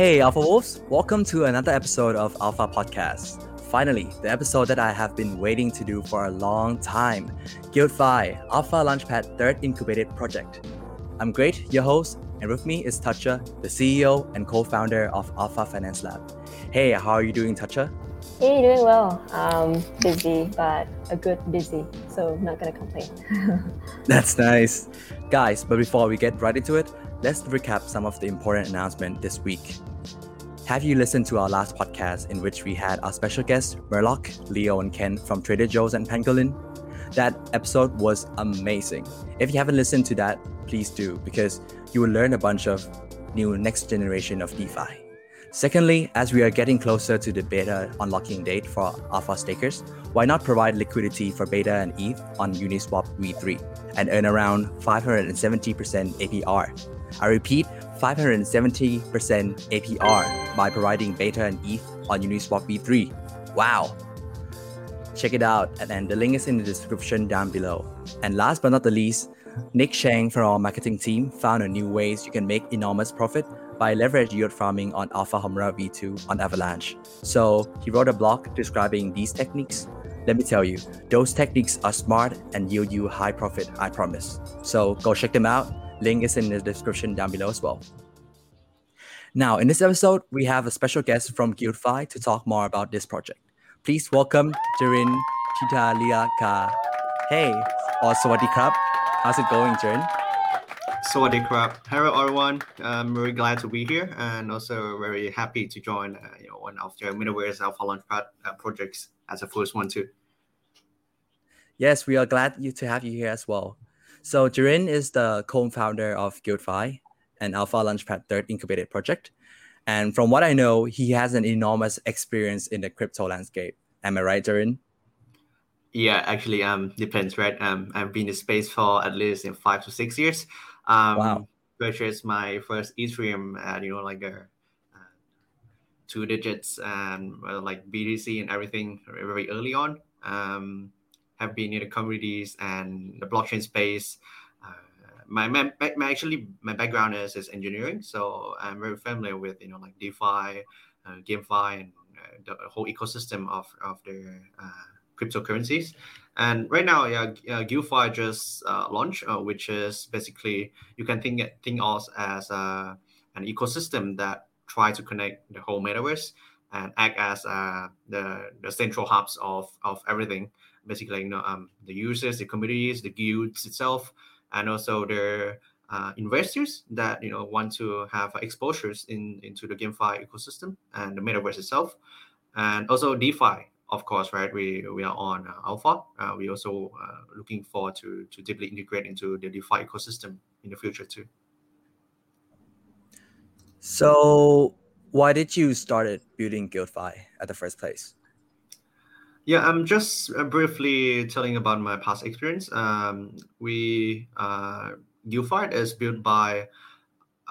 Hey, Alpha Wolves, welcome to another episode of Alpha Podcast. Finally, the episode that I have been waiting to do for a long time GuildFi, Alpha Launchpad third incubated project. I'm Great, your host, and with me is Tascha, the CEO and co founder of Alpha Finance Lab. Hey, how are you doing, Tascha? Hey, doing well. Um, busy, but a good busy, so not gonna complain. That's nice. Guys, but before we get right into it, let's recap some of the important announcements this week. Have you listened to our last podcast in which we had our special guests, Murloc, Leo, and Ken from Trader Joe's and Pangolin? That episode was amazing. If you haven't listened to that, please do because you will learn a bunch of new next generation of DeFi. Secondly, as we are getting closer to the beta unlocking date for alpha stakers, why not provide liquidity for beta and ETH on Uniswap V3 and earn around 570% APR? I repeat, 570% APR by providing beta and ETH on Uniswap V3. Wow! Check it out, and then the link is in the description down below. And last but not the least, Nick Shang from our marketing team found a new ways you can make enormous profit by leverage yield farming on Alpha Homura V2 on Avalanche. So he wrote a blog describing these techniques. Let me tell you, those techniques are smart and yield you high profit, I promise. So go check them out. Link is in the description down below as well. Now, in this episode, we have a special guest from GuildFi to talk more about this project. Please welcome Jirin Chitaliaka. Hey, or Sawadee Krab. How's it going, Jirin? Sawadee Krab. Hello, everyone. I'm very glad to be here and also very happy to join uh, you know, one of the Metaverse Alpha Launchpad uh, projects as the first one too. Yes, we are glad you to have you here as well. So Jirin is the co-founder of GuildFi an Alpha Launchpad third incubated project. And from what I know, he has an enormous experience in the crypto landscape. Am I right, Jirin? Yeah, actually, um, depends, right? Um, I've been in space for at least in five to six years. Um, wow. Purchased my first Ethereum at you know like a uh, two digits and uh, like BTC and everything very early on. Um, have been in the communities and the blockchain space. Uh, my, my, my, actually my background is, is engineering, so I'm very familiar with you know like DeFi, uh, GameFi, and uh, the whole ecosystem of of the uh, cryptocurrencies. And right now, yeah, uh, GuildFi just uh, launched, uh, which is basically you can think think of as uh, an ecosystem that try to connect the whole metaverse and act as the the central hubs of of everything basically you know um, the users, the communities, the guilds itself, and also the uh, investors that you know want to have exposures in into the GameFi ecosystem and the metaverse itself, and also DeFi. Of course, right? We we are on uh, Alpha. Uh, we also uh, looking forward to to deeply integrate into the DeFi ecosystem in the future too. So, why did you started building GuildFi at the first place? Yeah, I'm just uh, briefly telling about my past experience. Um, we uh, is built by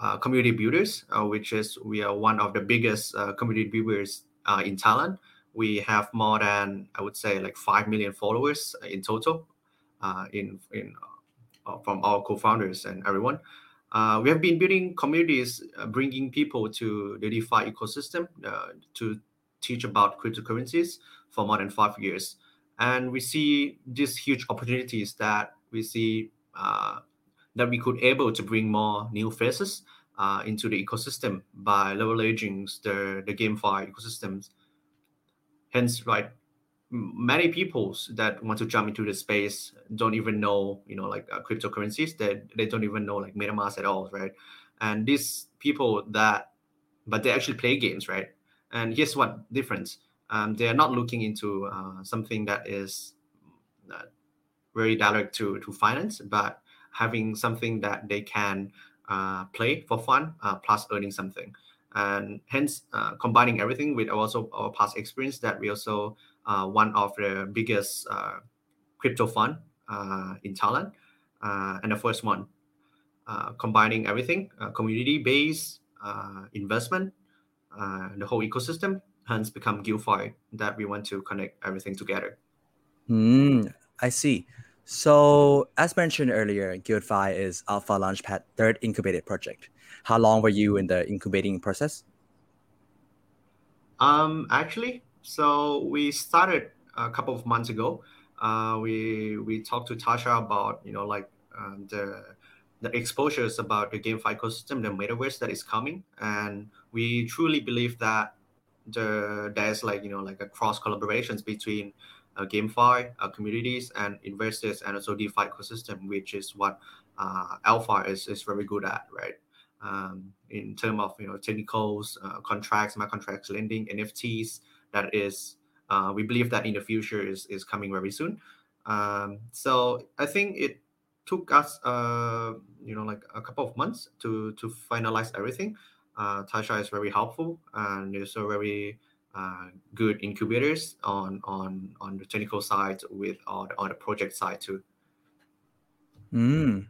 uh, community builders, uh, which is we are one of the biggest uh, community builders uh, in Thailand. We have more than I would say like five million followers in total, uh, in in from our co-founders and everyone. we have been building communities, bringing people to the DeFi ecosystem to teach about cryptocurrencies for more than five years. And we see these huge opportunities that we see uh, that we could able to bring more new faces uh, into the ecosystem by leveraging the, the GameFi ecosystems. Hence, right, many people that want to jump into the space don't even know, you know, like uh, cryptocurrencies. They, they don't even know like MetaMask at all, right? And these people that, but they actually play games, right? And here's what difference um, they are not looking into uh, something that is uh, very direct to, to finance, but having something that they can uh, play for fun uh, plus earning something. And hence, uh, combining everything with also our past experience, that we also uh, one of the biggest crypto fund in Thailand, and the first one, combining everything, community based investment, the whole ecosystem hence become GuildFi that we want to connect everything together. Mm, I see. So, as mentioned earlier, GuildFi is Alpha Launchpad third incubated project. How long were you in the incubating process? Um, actually, so we started a couple of months ago. Uh, we we talked to Tascha about you know like um, the the exposures about the GameFi ecosystem, the metaverse that is coming, and we truly believe that the there's like you know like a cross collaborations between uh, GameFi uh, communities and investors and also DeFi ecosystem, which is what uh, Alpha is, is very good at, right? Um, in terms of you know technicals, uh, contracts, smart contracts, lending, NFTs. That is, uh, we believe that in the future is is coming very soon. Um, so I think it took us, uh, you know, like a couple of months to to finalize everything. Uh, Tascha is very helpful and also very uh, good incubators on on on the technical side with on, on the project side too. Mm,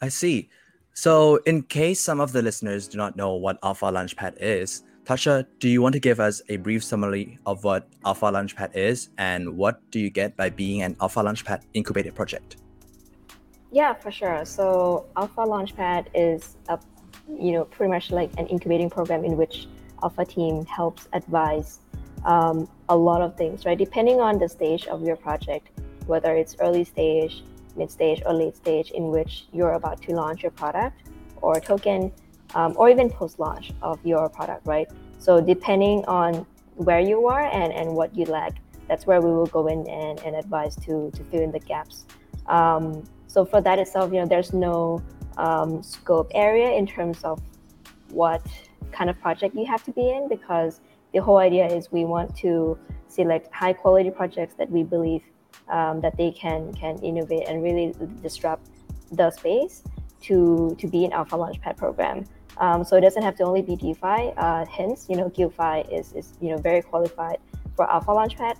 I see. So, in case some of the listeners do not know what Alpha Launchpad is, Tascha, do you want to give us a brief summary of what Alpha Launchpad is and what do you get by being an Alpha Launchpad incubated project? Yeah, for sure. So Alpha Launchpad is a, you know, pretty much like an incubating program in which Alpha team helps advise um, a lot of things, right? Depending on the stage of your project, whether it's early stage, mid stage, or late stage in which you're about to launch your product or token, um, or even post launch of your product, right? So, depending on where you are and, and what you lack, that's where we will go in and, and advise to, to fill in the gaps. Um, so, for that itself, you know, there's no um, scope area in terms of what kind of project you have to be in because the whole idea is we want to select high quality projects that we believe um, that they can can innovate and really disrupt the space to to be an alpha launchpad program. Um, so it doesn't have to only be DeFi. Uh, hence, you know, GuildFi is is you know very qualified for alpha launchpad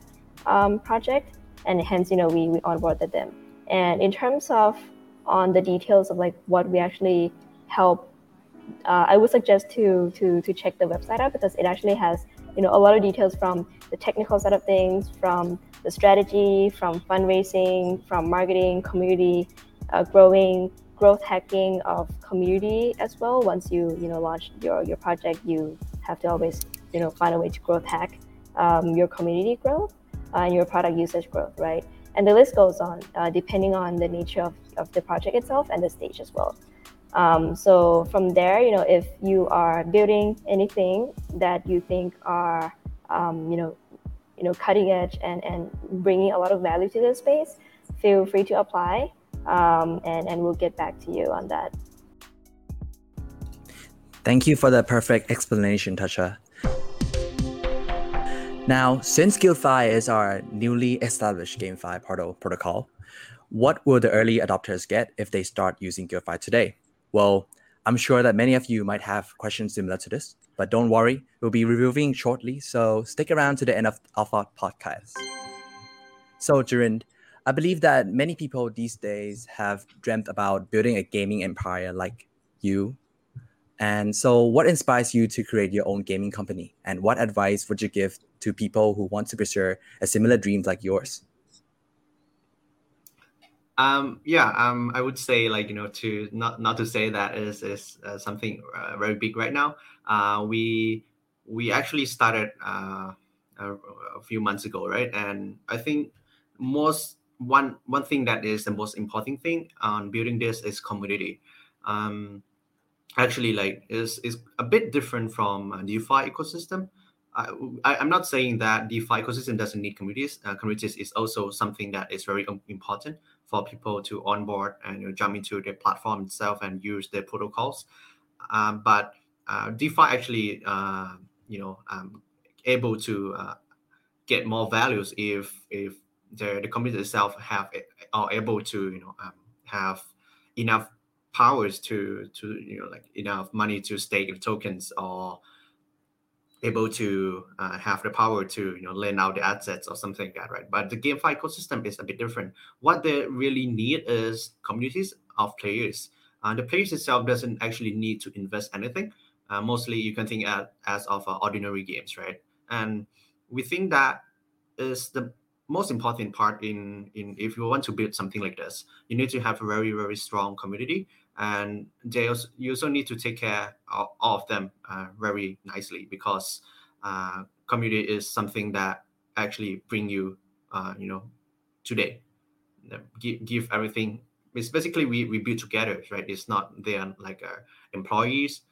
um, project, and hence you know we we onboarded them. And in terms of on the details of like what we actually help, uh, I would suggest to to to check the website out because it actually has you know a lot of details from the technical side of things, from the strategy, from fundraising, from marketing, community uh, growing, growth hacking of community as well. Once you you know launch your your project, you have to always you know find a way to growth hack um, your community growth uh, and your product usage growth, right? And the list goes on, uh, depending on the nature of, of the project itself and the stage as well. Um, so from there, you know, if you are building anything that you think are, um, you know, you know, cutting edge and, and bringing a lot of value to the space, feel free to apply, um, and and we'll get back to you on that. Thank you for the perfect explanation, Tascha. Now, since GuildFi is our newly established GameFi portal protocol, what will the early adopters get if they start using GuildFi today? Well, I'm sure that many of you might have questions similar to this, but don't worry, we'll be reviewing shortly, so stick around to the end of our podcast. So, Jurind, I believe that many people these days have dreamt about building a gaming empire like you. And so, what inspires you to create your own gaming company? And what advice would you give to people who want to pursue a similar dream like yours? Um, yeah, um, I would say like you know to not not to say that is is uh, something uh, very big right now. Uh, we we actually started uh, a, a, few months ago, right? And I think most one one thing that is the most important thing on building this is community. Um, actually, like is is a bit different from the DeFi ecosystem. I, am not saying that the DeFi ecosystem doesn't need communities. Uh, communities is also something that is very important for people to onboard and you know, jump into the platform itself and use the protocols. Um, but uh, DeFi actually, uh, you know, um, able to uh, get more values if if the, the community itself have are able to you know um, have enough powers to to you know like enough money to stake tokens or able to uh, have the power to you know lend out the assets or something like that, right? But the GameFi ecosystem is a bit different. What they really need is communities of players. Uh, the players itself doesn't actually need to invest anything. Uh, mostly, you can think as, of uh, ordinary games, right? And we think that is the most important part in in if you want to build something like this. You need to have a very very strong community and they also, you also need to take care of, of them uh, very nicely because uh, community is something that actually bring you uh, you know today. Give, give everything it's basically we, we build together right? It's not they're like uh, employees.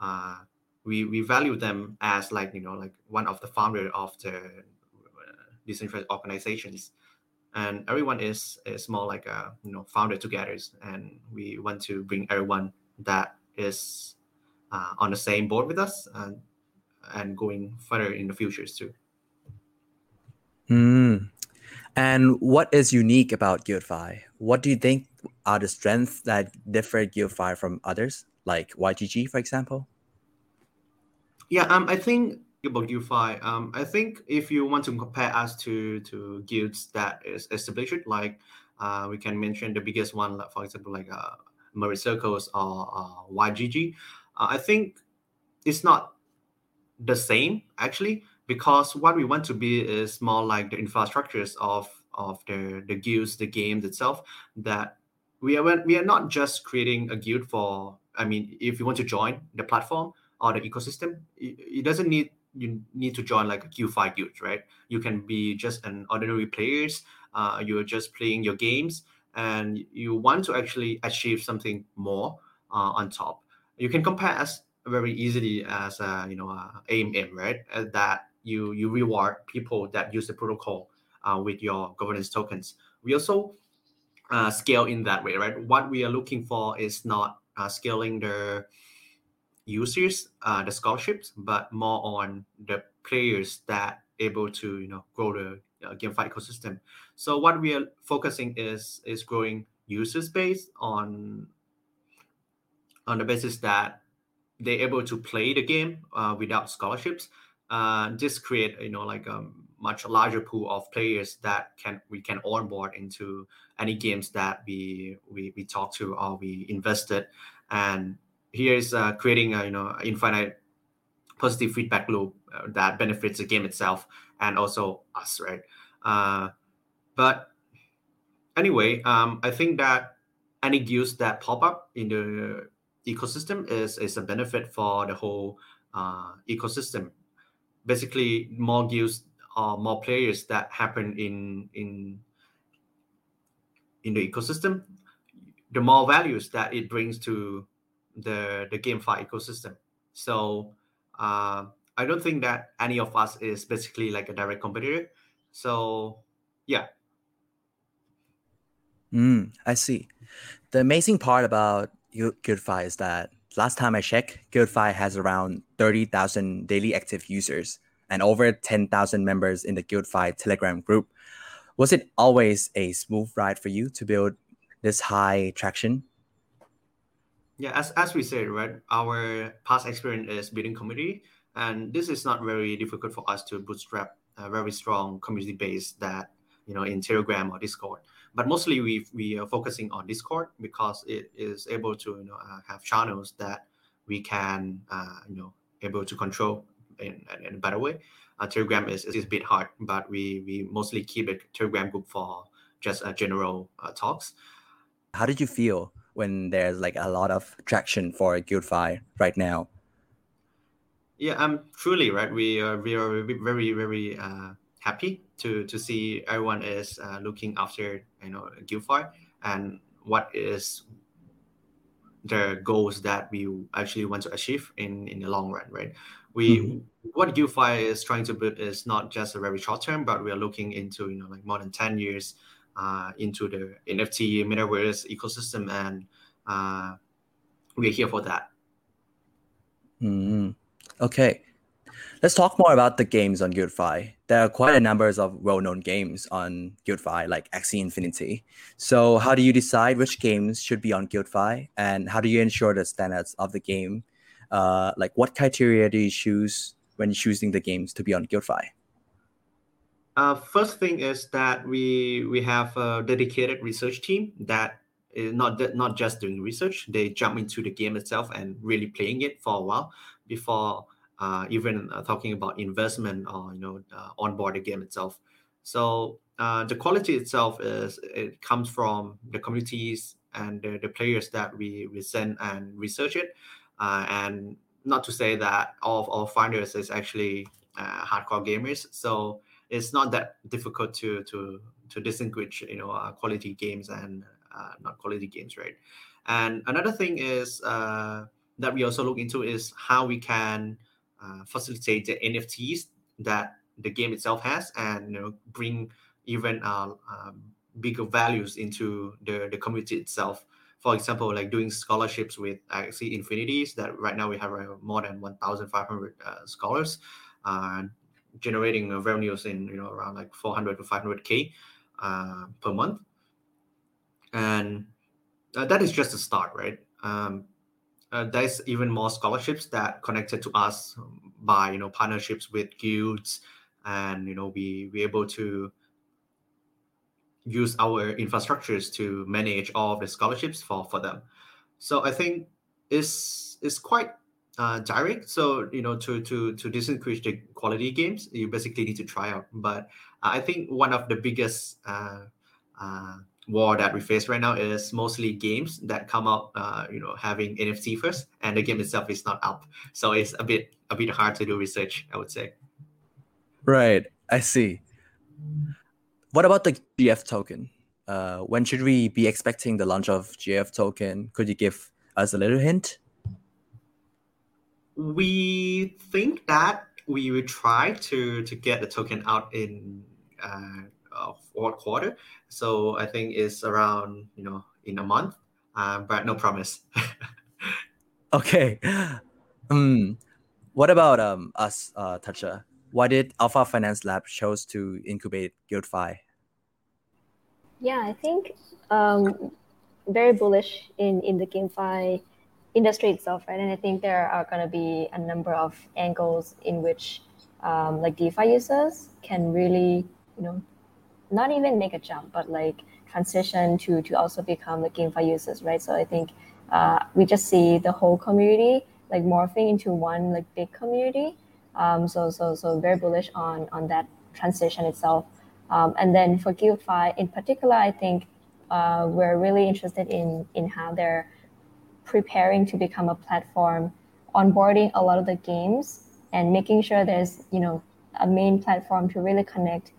Uh, we we value them as like you know like one of the founder of the uh, decentralized organizations and everyone is is more like a you know founder together and we want to bring everyone that is uh, on the same board with us and and going further in the futures too. Mm. and what is unique about GuildFi what do you think are the strengths that differ GuildFi from others? Like ygg for example? Yeah um, i think about GuildFi um, i think if you want to compare us to to guilds that is established like uh, we can mention the biggest one like, for example like uh, Merit Circles or uh, YGG. Uh, I think it's not the same actually because what we want to be is more like the infrastructures of of the the guilds, the games itself. That we are we are not just creating a guild for. I mean, if you want to join the platform or the ecosystem, it, it doesn't need you need to join like a Q5 guild, right? You can be just an ordinary players. Uh, you're just playing your games and you want to actually achieve something more uh, on top, you can compare as very easily as a, you know a AMM, right? Uh, that you you reward people that use the protocol uh, with your governance tokens. We also uh, scale in that way, right? What we are looking for is not uh, scaling the users, uh, the scholarships, but more on the players that able to you know grow the uh, GameFi ecosystem. So what we are focusing is is growing user space on on the basis that they're able to play the game uh, without scholarships. Uh, this create you know like a much larger pool of players that can we can onboard into any games that we we, we talk to or we invested and here is uh, creating a you know infinite positive feedback loop uh, that benefits the game itself and also us, right? Uh, but anyway, um, I think that any guilds that pop up in the ecosystem is is a benefit for the whole uh, ecosystem. Basically, more guilds or more players that happen in in in the ecosystem, the more values that it brings to the the GameFi ecosystem. So uh, I don't think that any of us is basically like a direct competitor. So yeah. Mm, I see. The amazing part about GuildFi is that last time I checked, GuildFi has around 30,000 daily active users and over 10,000 members in the GuildFi Telegram group. Was it always a smooth ride for you to build this high traction? Yeah, as, as we said, right, our past experience is building community and this is not very difficult for us to bootstrap a very strong community base that you know in telegram or discord. But mostly we we are focusing on discord because it is able to you know uh, have channels that we can uh, you know able to control in, in a better way. Uh, telegram is, is a bit hard but we we mostly keep a telegram group for just uh, general uh, talks. How did you feel when there's like a lot of traction for GuildFi right now yeah, um, truly, right. We are we are very very uh, happy to to see everyone is uh, looking after you know GuildFi and what is the goals that we actually want to achieve in in the long run, right? We mm-hmm. what GuildFi is trying to build is not just a very short term, but we are looking into you know like more than ten years into the NFT metaverse ecosystem, and uh, we're here for that. Mm-hmm. Okay. Let's talk more about the games on GuildFi. There are quite a number of well-known games on GuildFi, like Axie Infinity. So, how do you decide which games should be on GuildFi, and how do you ensure the standards of the game? Uh, like, what criteria do you choose when choosing the games to be on GuildFi? Uh, first thing is that we we have a dedicated research team that is not not just doing research. They jump into the game itself and really playing it for a while before uh, even uh, talking about investment or you know uh, onboard the game itself. So uh, the quality itself is it comes from the communities and the, the players that we, we send and research it. Uh, and not to say that all of our finders is actually uh, hardcore gamers. So it's not that difficult to to to distinguish, you know, uh, quality games and uh, not quality games, right? And another thing is uh, that we also look into is how we can uh, facilitate the NFTs that the game itself has, and you know, bring even uh, um, bigger values into the the community itself for example, like doing scholarships with Axie Infinities that right now we have uh, more than 1,500 uh, scholars, uh, generating revenues in you know around like 400 to 500k uh, per month, and uh, that is just a start, right? Um, uh, there's even more scholarships that connected to us by you know partnerships with guilds, and you know we we able to use our infrastructures to manage all the scholarships for for them. So I think it's it's quite uh, direct. So you know to to to distinguish the quality games, you basically need to try out. But I think one of the biggest uh, uh, war that we face right now is mostly games that come out, uh, you know, having NFT first, and the game itself is not up. So it's a bit a bit hard to do research, I would say. Right, I see. What about the GF token? Uh, when should we be expecting the launch of GF token? Could you give us a little hint? We think that we will try to to get the token out in uh, uh, fourth quarter. So I think it's around you know in a month, uh, but no promise. okay. Um, what about um us, uh, Tascha? why did Alpha Finance Lab chose to incubate GuildFi? Yeah, I think um, very bullish in in the GameFi industry itself, right? And I think there are going to be a number of angles in which um, like DeFi users can really, you know, not even make a jump, but like transition to to also become the GameFi users, right? So I think uh, we just see the whole community like morphing into one like big community um, so so so very bullish on on that transition itself. Um, and then for GuildFi in particular, I think uh, we're really interested in in how they're preparing to become a platform, onboarding a lot of the games and making sure there's you know a main platform to really connect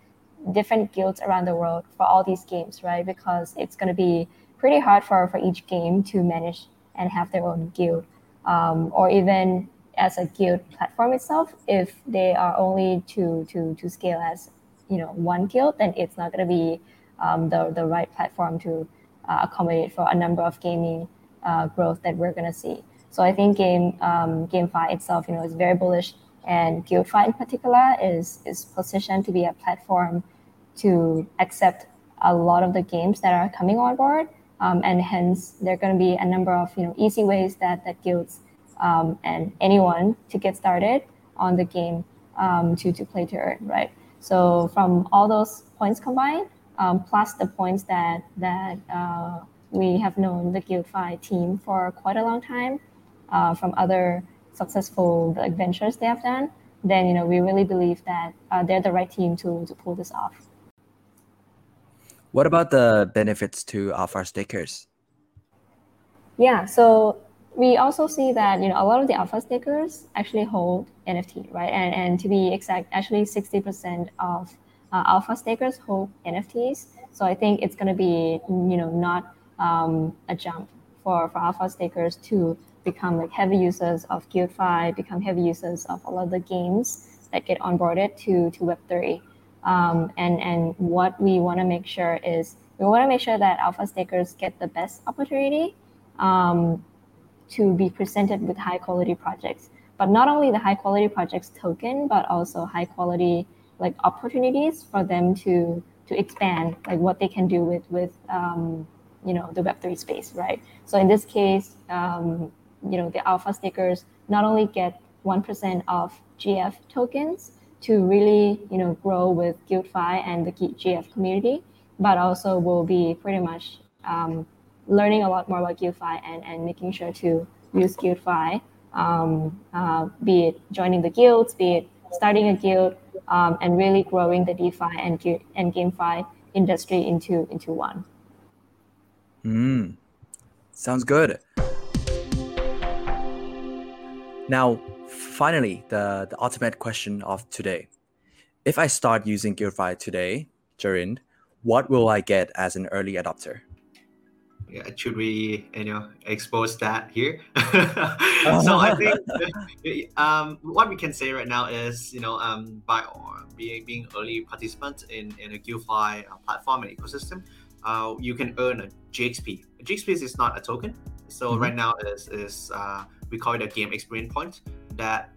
different guilds around the world for all these games, right? Because it's going to be pretty hard for, for each game to manage and have their own guild. Um, or even as a guild platform itself, if they are only to to to scale as you know one guild, then it's not going to be um, the the right platform to uh, accommodate for a number of gaming uh, growth that we're going to see. So I think game um, GameFi itself, you know, is very bullish, and GuildFi in particular is is positioned to be a platform to accept a lot of the games that are coming on board, um, and hence there are going to be a number of you know easy ways that that guilds um, and anyone to get started on the game um, to, to play to earn, right? So from all those points combined, um, plus the points that that uh, we have known the GuildFi team for quite a long time uh, from other successful ventures they have done, then you know we really believe that uh, they're the right team to to pull this off. What about the benefits to Alpha stakers? Yeah, so we also see that you know a lot of the alpha stakers actually hold NFT, right? And and to be exact, actually 60% of uh, alpha stakers hold NFTs. So I think it's going to be you know not um, a jump for for alpha stakers to become like heavy users of GuildFi, become heavy users of all of the games that get onboarded to to Web3. Um, and and what we want to make sure is we want to make sure that alpha stakers get the best opportunity um, to be presented with high quality projects. But not only the high quality projects token, but also high quality like opportunities for them to to expand like what they can do with with um, you know the Web3 space, right? So in this case, um, you know the alpha stakers not only get one percent of GF tokens to really you know grow with GuildFi and the GF community, but also will be pretty much um, learning a lot more about GuildFi and, and making sure to use GuildFi, um, uh, be it joining the guilds, be it starting a guild, um, and really growing the DeFi and, and GameFi industry into, into one. Mm, sounds good. Now, finally, the, the ultimate question of today. If I start using GuildFi today, Jarin, what will I get as an early adopter? Yeah, should we you know expose that here? so I think um, what we can say right now is you know um, by being being early participant in in a GuildFi uh, platform and ecosystem, uh, you can earn a GXP. A GXP is not a token, so mm-hmm. right now is is uh, we call it a game experience point. That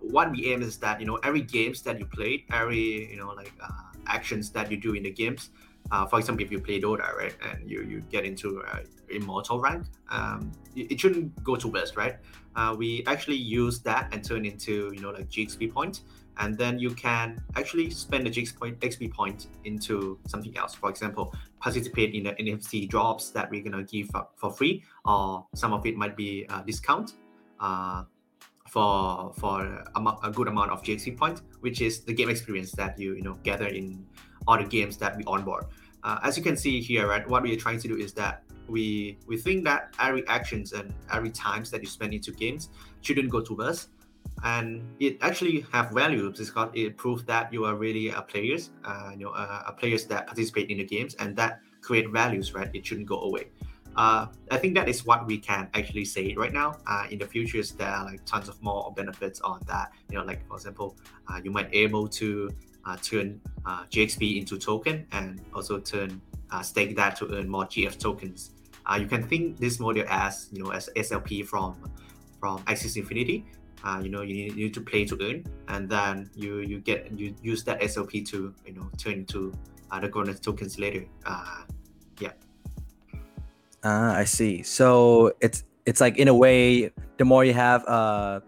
what we aim is that you know every games that you play, every you know like uh, actions that you do in the games uh, for example, if you play Dota, right, and you, you get into uh, immortal rank, um, it, it, shouldn't go to waste, right? Uh, we actually use that and turn into you know like GXP point, and then you can actually spend the GXP point, XP point into something else. For example, participate in the NFT drops that we're gonna give for, free, or some of it might be a discount. Uh, for for a, a, good amount of GXP points, which is the game experience that you you know gather in all the games that we onboard. Uh, as you can see here, right, what we are trying to do is that we we think that every actions and every times that you spend into games shouldn't go to us, and it actually have value because it proves that you are really a players, uh, you know, uh, a players that participate in the games and that create values, right? It shouldn't go away. Uh, I think that is what we can actually say right now. Uh, in the futures, there are like tons of more benefits on that. You know, like for example, uh, you might able to uh, turn uh, GXP into token and also turn uh, stake that to earn more GF tokens. you can think this model as you know as SLP from from Axie Infinity. You know you need, you need to play to earn, and then you you get you use that SLP to you know turn into the golden tokens later. yeah. Ah, I see. So it's it's like in a way, the more you have, uh,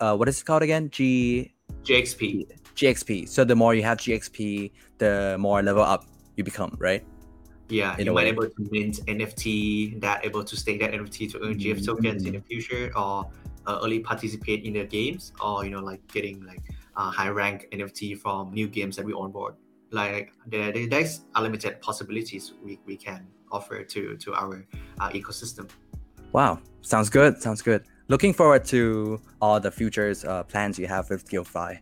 uh, what is it called again? G. GXP. GXP. So the more you have GXP, the more level up you become, right? Yeah, in you might able to mint NFT, that able to stake that NFT to earn GF tokens mm-hmm. in the future, or uh, early participate in the games, or you know like getting like uh, high rank NFT from new games that we onboard. Like there, there's unlimited possibilities we, we can offer to to our uh, ecosystem. Wow, sounds good. Sounds good. Looking forward to all the futures uh, plans you have with GuildFi.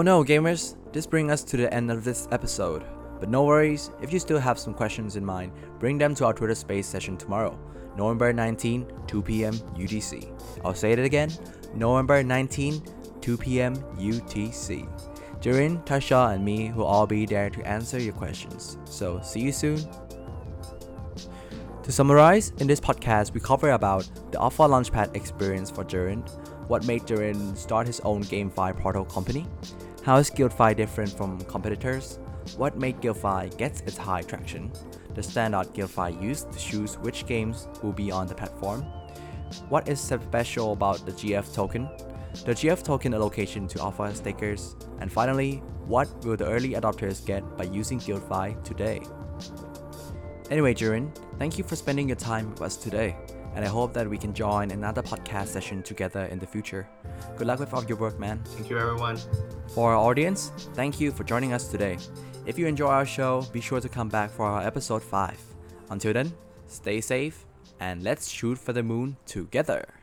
Oh no, gamers, this brings us to the end of this episode. But no worries, if you still have some questions in mind, bring them to our Twitter Space session tomorrow, November 19, 2 p.m. UTC. I'll say it again, November 19, 2 p.m. UTC. Jarin, Tascha, and me will all be there to answer your questions. So see you soon. To summarize, in this podcast, we cover about the Alpha Launchpad experience for Jarin, what made Jarin start his own GameFi portal company, how is GuildFi different from competitors, what made GuildFi get its high traction, the standard GuildFi used to choose which games will be on the platform, what is special about the GF token, the GF token allocation to alpha stakers, and finally, what will the early adopters get by using Guildfire today? Anyway, Jarin, thank you for spending your time with us today and I hope that we can join another podcast session together in the future. Good luck with all your work, man. Thank you, everyone. For our audience, thank you for joining us today. If you enjoy our show, be sure to come back for our episode 5. Until then, stay safe and let's shoot for the moon together.